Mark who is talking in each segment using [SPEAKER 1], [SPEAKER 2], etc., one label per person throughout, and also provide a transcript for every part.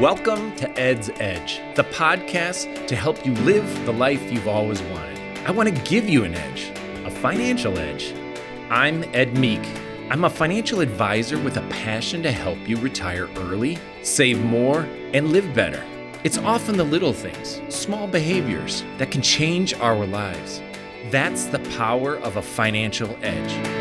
[SPEAKER 1] Welcome to Ed's Edge, the podcast to help you live the life you've always wanted. I want to give you an edge, a financial edge. I'm Ed Meek. I'm a financial advisor with a passion to help you retire early, save more, and live better. It's often the little things, small behaviors, that can change our lives. That's the power of a financial edge.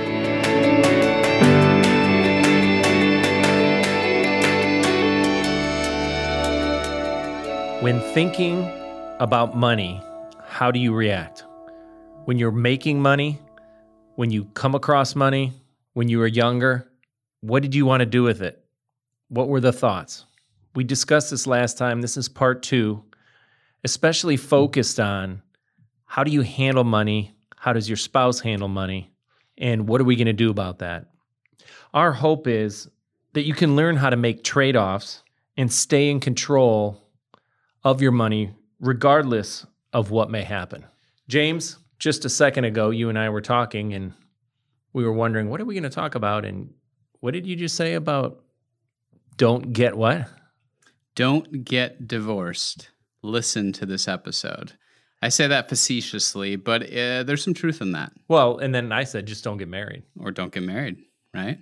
[SPEAKER 1] Thinking about money, how do you react? When you're making money, when you come across money, when you were younger, what did you want to do with it? What were the thoughts? We discussed this last time. This is part two, especially focused on how do you handle money? How does your spouse handle money? And what are we going to do about that? Our hope is that you can learn how to make trade offs and stay in control of your money, regardless of what may happen. James, just a second ago, you and I were talking and we were wondering, what are we going to talk about? And what did you just say about don't get what?
[SPEAKER 2] Don't get divorced. Listen to this episode. I say that facetiously, but uh, there's some truth in that.
[SPEAKER 1] Well, and then I said, just don't get married.
[SPEAKER 2] Or don't get married, right?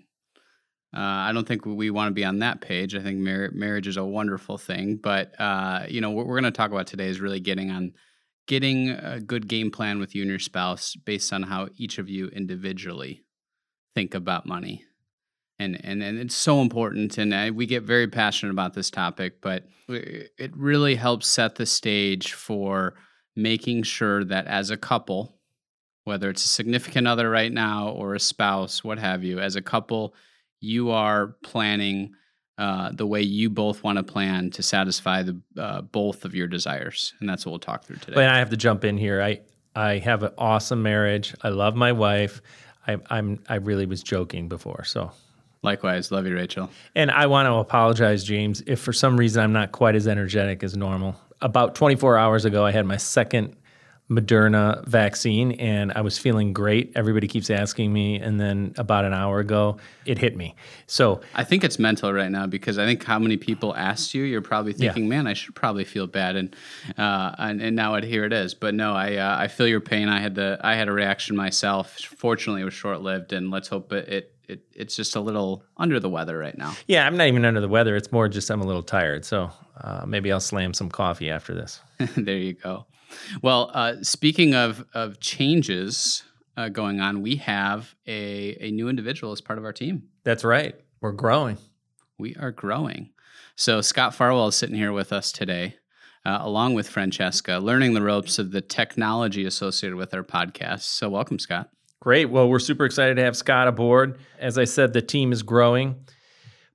[SPEAKER 2] Uh, I don't think we want to be on that page. I think mar- marriage is a wonderful thing, but uh, you know what we're going to talk about today is really getting on getting a good game plan with you and your spouse based on how each of you individually think about money. And, and, and it's so important, and I, we get very passionate about this topic, but it really helps set the stage for making sure that as a couple, whether it's a significant other right now or a spouse, what have you, as a couple, you are planning uh, the way you both want to plan to satisfy the uh, both of your desires, and that's what we'll talk through today.
[SPEAKER 1] But I have to jump in here. I I have an awesome marriage. I love my wife. I, I'm I really was joking before, so.
[SPEAKER 2] Likewise, love you, Rachel.
[SPEAKER 1] And I want to apologize, James, if for some reason I'm not quite as energetic as normal. About 24 hours ago, I had my second Moderna vaccine and I was feeling great. Everybody keeps asking me. And then about an hour ago, it hit me. So
[SPEAKER 2] I think it's mental right now because I think how many people asked you, you're probably thinking, yeah. man, I should probably feel bad. And, uh, and, and, now it, here it is. But no, I, uh, I feel your pain. I had the, I had a reaction myself. Fortunately, it was short lived and let's hope it, it it, it's just a little under the weather right now.
[SPEAKER 1] Yeah, I'm not even under the weather. It's more just I'm a little tired. So uh, maybe I'll slam some coffee after this.
[SPEAKER 2] there you go. Well, uh, speaking of of changes uh, going on, we have a a new individual as part of our team.
[SPEAKER 1] That's right. We're growing.
[SPEAKER 2] We are growing. So Scott Farwell is sitting here with us today, uh, along with Francesca, learning the ropes of the technology associated with our podcast. So welcome, Scott.
[SPEAKER 1] Great. Well, we're super excited to have Scott aboard. As I said, the team is growing.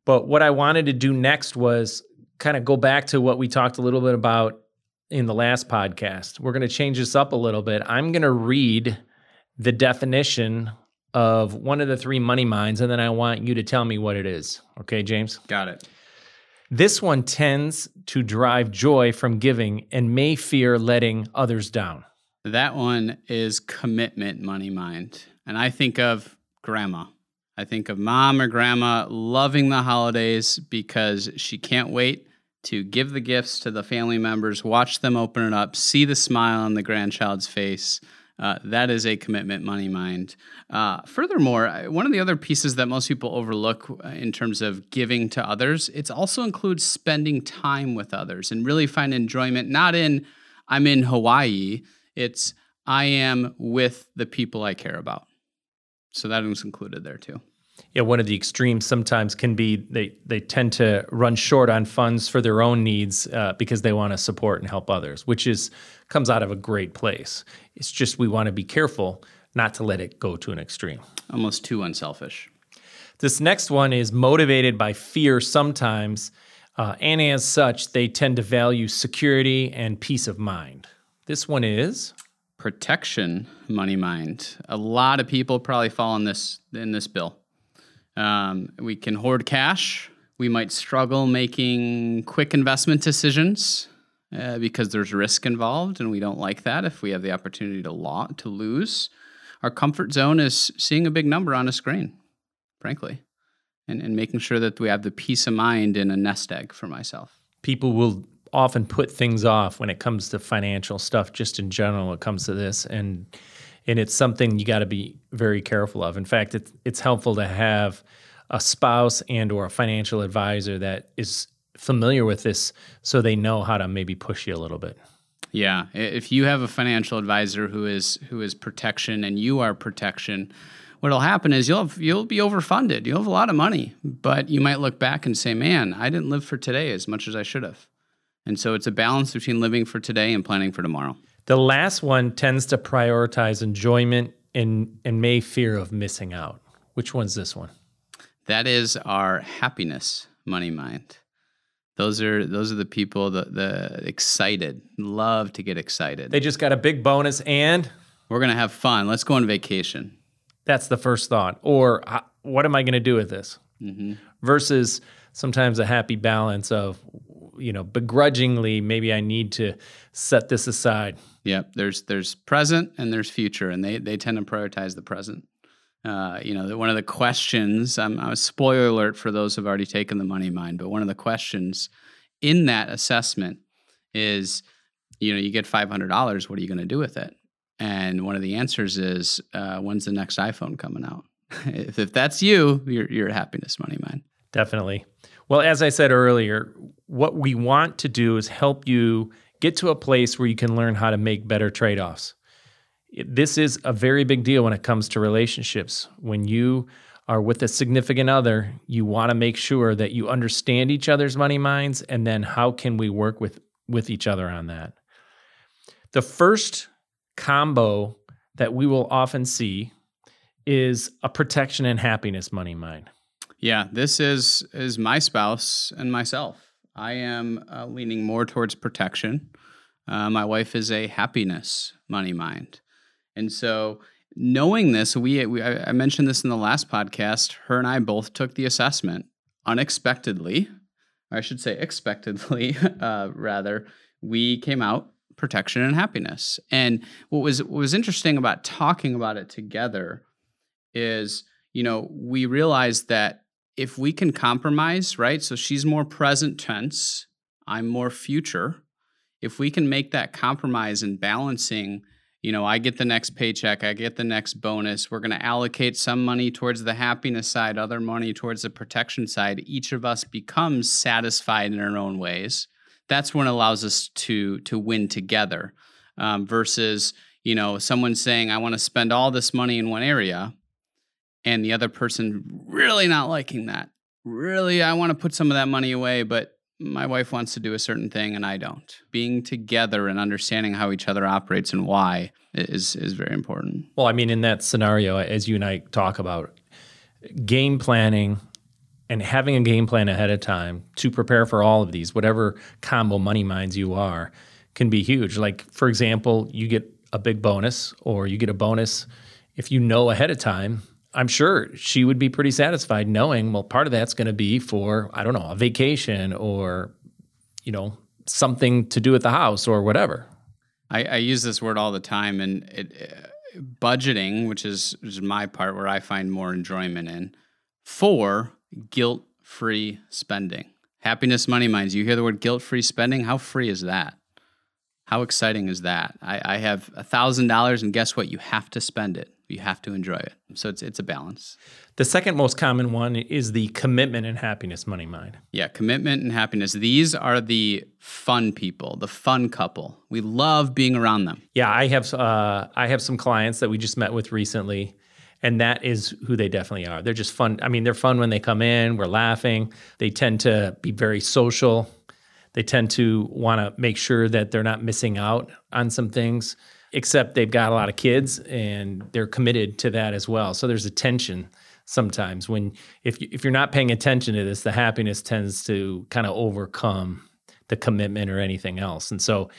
[SPEAKER 1] But what I wanted to do next was kind of go back to what we talked a little bit about in the last podcast. We're going to change this up a little bit. I'm going to read the definition of one of the three money minds, and then I want you to tell me what it is. Okay, James?
[SPEAKER 2] Got it.
[SPEAKER 1] This one tends to drive joy from giving and may fear letting others down.
[SPEAKER 2] That one is commitment money mind. And I think of grandma. I think of mom or grandma loving the holidays because she can't wait to give the gifts to the family members, watch them open it up, see the smile on the grandchild's face. Uh, that is a commitment money mind. Uh, furthermore, one of the other pieces that most people overlook uh, in terms of giving to others, it also includes spending time with others and really find enjoyment, not in I'm in Hawaii, it's I am with the people I care about. So that is included there too
[SPEAKER 1] yeah, one of the extremes sometimes can be they they tend to run short on funds for their own needs uh, because they want to support and help others, which is comes out of a great place. It's just we want to be careful not to let it go to an extreme.
[SPEAKER 2] Almost too unselfish.
[SPEAKER 1] This next one is motivated by fear sometimes, uh, and as such, they tend to value security and peace of mind. This one is
[SPEAKER 2] protection money mind. A lot of people probably fall in this in this bill. Um, we can hoard cash. We might struggle making quick investment decisions uh, because there's risk involved, and we don't like that if we have the opportunity to, lo- to lose. Our comfort zone is seeing a big number on a screen, frankly, and, and making sure that we have the peace of mind in a nest egg for myself.
[SPEAKER 1] people will often put things off when it comes to financial stuff just in general it comes to this and and it's something you got to be very careful of. In fact it's it's helpful to have a spouse and or a financial advisor that is familiar with this so they know how to maybe push you a little bit.
[SPEAKER 2] Yeah if you have a financial advisor who is who is protection and you are protection what'll happen is you'll have, you'll be overfunded. You'll have a lot of money but you might look back and say man i didn't live for today as much as i should have. And so it's a balance between living for today and planning for tomorrow.
[SPEAKER 1] The last one tends to prioritize enjoyment and, and may fear of missing out. Which one's this one?
[SPEAKER 2] That is our happiness money mind. Those are those are the people that the excited, love to get excited.
[SPEAKER 1] They just got a big bonus and
[SPEAKER 2] we're going to have fun. Let's go on vacation.
[SPEAKER 1] That's the first thought. Or what am I going to do with this? Mm-hmm. Versus sometimes a happy balance of you know, begrudgingly, maybe I need to set this aside.
[SPEAKER 2] Yeah, there's there's present and there's future, and they they tend to prioritize the present. Uh, you know, one of the questions. I'm, a spoiler alert for those who've already taken the money mind, but one of the questions in that assessment is, you know, you get five hundred dollars. What are you going to do with it? And one of the answers is, uh, when's the next iPhone coming out? if, if that's you, you're, you're happiness money mind.
[SPEAKER 1] Definitely. Well, as I said earlier, what we want to do is help you get to a place where you can learn how to make better trade offs. This is a very big deal when it comes to relationships. When you are with a significant other, you want to make sure that you understand each other's money minds and then how can we work with with each other on that. The first combo that we will often see is a protection and happiness money mind.
[SPEAKER 2] Yeah, this is is my spouse and myself. I am uh, leaning more towards protection. Uh, my wife is a happiness money mind, and so knowing this, we, we I mentioned this in the last podcast. Her and I both took the assessment unexpectedly. I should say expectedly, uh, rather. We came out protection and happiness. And what was what was interesting about talking about it together is, you know, we realized that if we can compromise, right? So she's more present tense, I'm more future. If we can make that compromise and balancing, you know, I get the next paycheck, I get the next bonus. We're going to allocate some money towards the happiness side, other money towards the protection side. Each of us becomes satisfied in our own ways. That's when it allows us to to win together. Um, versus, you know, someone saying, "I want to spend all this money in one area," and the other person really not liking that. Really, I want to put some of that money away, but my wife wants to do a certain thing and I don't. Being together and understanding how each other operates and why is is very important.
[SPEAKER 1] Well, I mean, in that scenario, as you and I talk about, game planning and having a game plan ahead of time to prepare for all of these, whatever combo money minds you are, can be huge. Like, for example, you get a big bonus or you get a bonus if you know ahead of time I'm sure she would be pretty satisfied knowing, well, part of that's going to be for, I don't know, a vacation or, you know, something to do at the house or whatever.
[SPEAKER 2] I, I use this word all the time, and it, uh, budgeting, which is, is my part where I find more enjoyment in, for guilt free spending. Happiness Money Minds, you hear the word guilt free spending? How free is that? How exciting is that? I, I have a $1,000, and guess what? You have to spend it you have to enjoy it. So it's it's a balance.
[SPEAKER 1] The second most common one is the commitment and happiness money mind.
[SPEAKER 2] Yeah, commitment and happiness. These are the fun people, the fun couple. We love being around them.
[SPEAKER 1] Yeah, I have uh, I have some clients that we just met with recently, and that is who they definitely are. They're just fun. I mean, they're fun when they come in. We're laughing. They tend to be very social. They tend to want to make sure that they're not missing out on some things except they've got a lot of kids and they're committed to that as well. So there's a tension sometimes when if you, if you're not paying attention to this, the happiness tends to kind of overcome the commitment or anything else. And so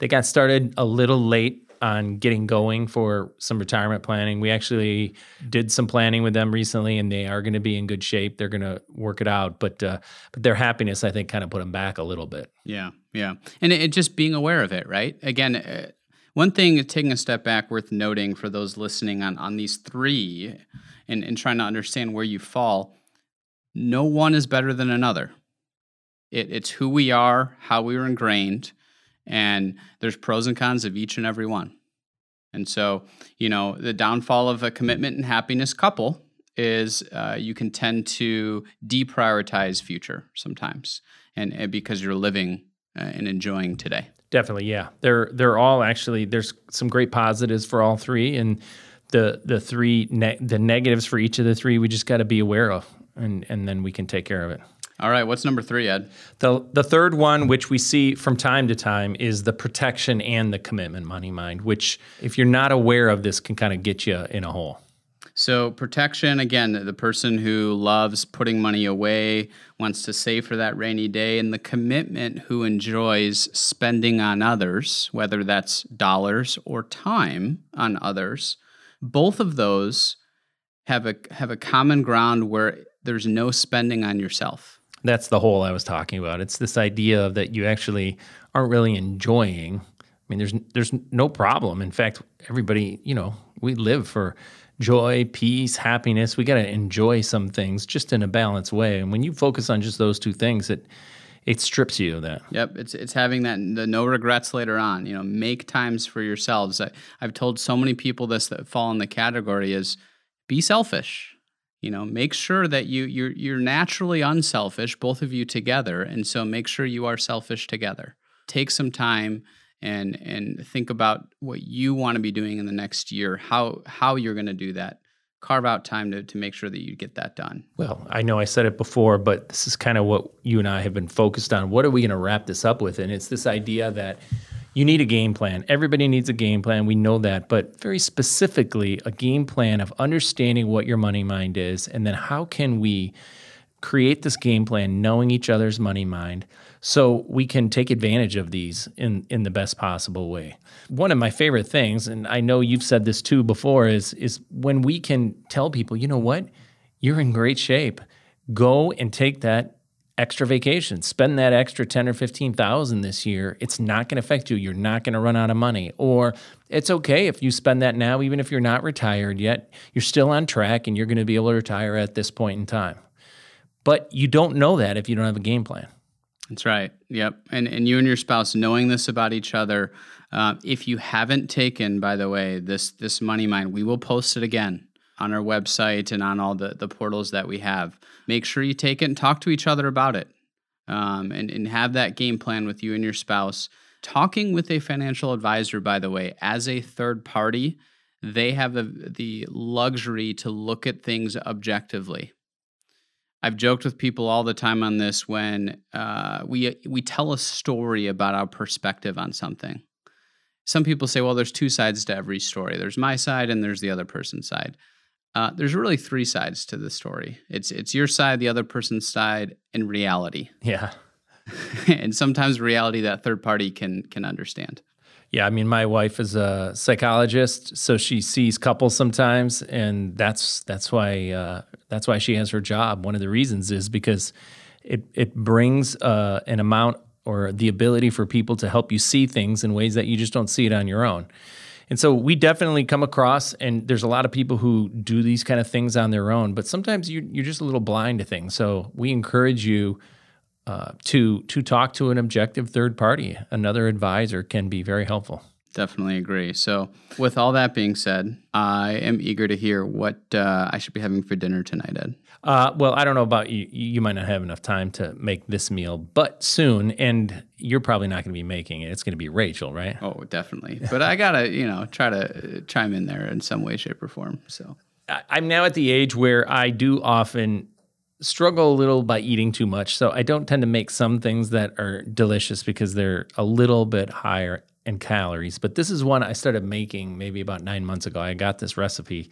[SPEAKER 1] they got started a little late on getting going for some retirement planning. We actually did some planning with them recently, and they are going to be in good shape. They're going to work it out, but uh, but their happiness, I think, kind of put them back a little bit.
[SPEAKER 2] Yeah, yeah, and it, it just being aware of it, right? Again, uh, one thing, taking a step back, worth noting for those listening on, on these three and, and trying to understand where you fall, no one is better than another. It, it's who we are, how we were ingrained, and there's pros and cons of each and every one. And so, you know, the downfall of a commitment and happiness couple is uh, you can tend to deprioritize future sometimes, and, and because you're living uh, and enjoying today.
[SPEAKER 1] Definitely, yeah. They're they're all actually there's some great positives for all three, and the the three ne- the negatives for each of the three we just got to be aware of, and and then we can take care of it.
[SPEAKER 2] All right, what's number three, Ed?
[SPEAKER 1] The the third one, which we see from time to time, is the protection and the commitment money mind. Which, if you're not aware of this, can kind of get you in a hole.
[SPEAKER 2] So, protection again, the person who loves putting money away, wants to save for that rainy day, and the commitment who enjoys spending on others, whether that's dollars or time on others. Both of those have a have a common ground where there's no spending on yourself.
[SPEAKER 1] That's the hole I was talking about. It's this idea of that you actually aren't really enjoying. I mean, there's there's no problem. In fact, everybody, you know, we live for joy, peace, happiness. We got to enjoy some things just in a balanced way. And when you focus on just those two things, it it strips you of that.
[SPEAKER 2] Yep, it's it's having that the no regrets later on. You know, make times for yourselves. I, I've told so many people this that fall in the category is be selfish. You know, make sure that you you're you're naturally unselfish, both of you together, and so make sure you are selfish together. Take some time and and think about what you want to be doing in the next year how how you're going to do that. Carve out time to, to make sure that you get that done.
[SPEAKER 1] Well i know i said it before but this is kind of what you and i have been focused on. What are we going to wrap this up with? And it's this idea that you need a game plan everybody needs a game plan we know that but very specifically a game plan of understanding what your money mind is and then how can we create this game plan knowing each other's money mind so we can take advantage of these in in the best possible way. One of my favorite things and I know you've said this too before is is when we can tell people, you know what? You're in great shape. Go and take that extra vacation. Spend that extra 10 or 15,000 this year. It's not going to affect you. You're not going to run out of money. Or it's okay if you spend that now even if you're not retired yet. You're still on track and you're going to be able to retire at this point in time. But you don't know that if you don't have a game plan.
[SPEAKER 2] That's right. Yep. And and you and your spouse knowing this about each other. Uh, if you haven't taken, by the way, this this money mind, we will post it again on our website and on all the the portals that we have. Make sure you take it and talk to each other about it, um, and and have that game plan with you and your spouse. Talking with a financial advisor, by the way, as a third party, they have the the luxury to look at things objectively I've joked with people all the time on this when uh, we we tell a story about our perspective on something. Some people say, "Well, there's two sides to every story. There's my side and there's the other person's side." Uh, there's really three sides to the story. It's it's your side, the other person's side, and reality.
[SPEAKER 1] Yeah.
[SPEAKER 2] and sometimes reality that third party can can understand.
[SPEAKER 1] Yeah, I mean, my wife is a psychologist, so she sees couples sometimes, and that's that's why uh, that's why she has her job. One of the reasons is because it it brings uh, an amount or the ability for people to help you see things in ways that you just don't see it on your own. And so we definitely come across, and there's a lot of people who do these kind of things on their own, but sometimes you, you're just a little blind to things. So we encourage you uh, to to talk to an objective third party, another advisor can be very helpful.
[SPEAKER 2] Definitely agree. So, with all that being said, I am eager to hear what uh, I should be having for dinner tonight, Ed.
[SPEAKER 1] Uh, well, I don't know about you. You might not have enough time to make this meal, but soon, and you're probably not going to be making it. It's going to be Rachel, right?
[SPEAKER 2] Oh, definitely. But I gotta, you know, try to chime in there in some way, shape, or form. So,
[SPEAKER 1] I'm now at the age where I do often struggle a little by eating too much. So I don't tend to make some things that are delicious because they're a little bit higher in calories. But this is one I started making maybe about nine months ago. I got this recipe.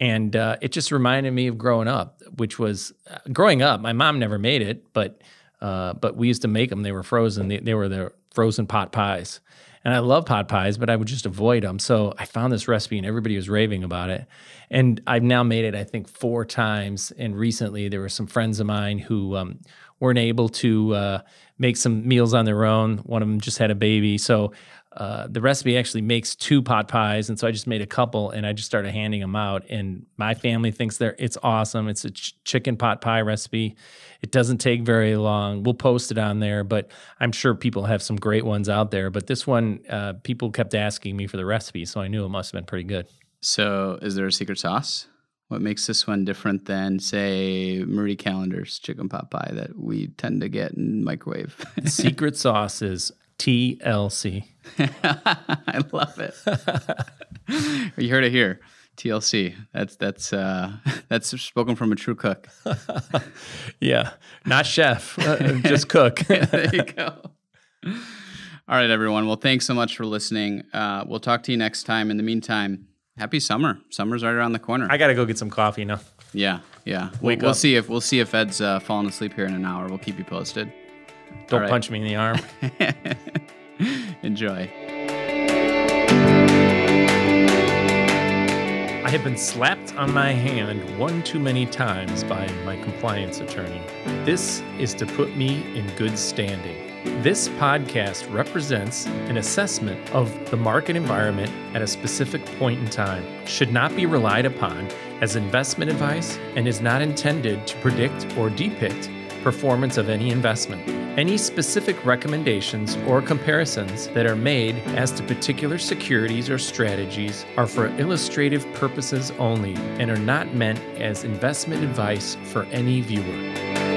[SPEAKER 1] And uh, it just reminded me of growing up, which was uh, growing up. My mom never made it, but uh, but we used to make them. They were frozen. They, they were the frozen pot pies, and I love pot pies, but I would just avoid them. So I found this recipe and everybody was raving about it. And I've now made it, I think, four times. And recently there were some friends of mine who um, weren't able to uh, make some meals on their own. One of them just had a baby. So uh, the recipe actually makes two pot pies, and so I just made a couple, and I just started handing them out. And my family thinks they're it's awesome. It's a ch- chicken pot pie recipe. It doesn't take very long. We'll post it on there, but I'm sure people have some great ones out there. But this one, uh, people kept asking me for the recipe, so I knew it must have been pretty good.
[SPEAKER 2] So, is there a secret sauce? What makes this one different than, say, Marie Callender's chicken pot pie that we tend to get in microwave?
[SPEAKER 1] secret sauce is TLC.
[SPEAKER 2] I love it. you heard it here. TLC. That's that's uh, that's spoken from a true cook.
[SPEAKER 1] yeah, not chef, uh, just cook.
[SPEAKER 2] there you go. All right, everyone. Well, thanks so much for listening. Uh, we'll talk to you next time. In the meantime, happy summer. Summer's right around the corner.
[SPEAKER 1] I gotta go get some coffee now.
[SPEAKER 2] Yeah, yeah.
[SPEAKER 1] Wake
[SPEAKER 2] we'll, we'll see if we'll see if Ed's uh, falling asleep here in an hour. We'll keep you posted.
[SPEAKER 1] Don't
[SPEAKER 2] right.
[SPEAKER 1] punch me in the arm.
[SPEAKER 2] Enjoy.
[SPEAKER 1] I have been slapped on my hand one too many times by my compliance attorney. This is to put me in good standing. This podcast represents an assessment of the market environment at a specific point in time, should not be relied upon as investment advice, and is not intended to predict or depict performance of any investment. Any specific recommendations or comparisons that are made as to particular securities or strategies are for illustrative purposes only and are not meant as investment advice for any viewer.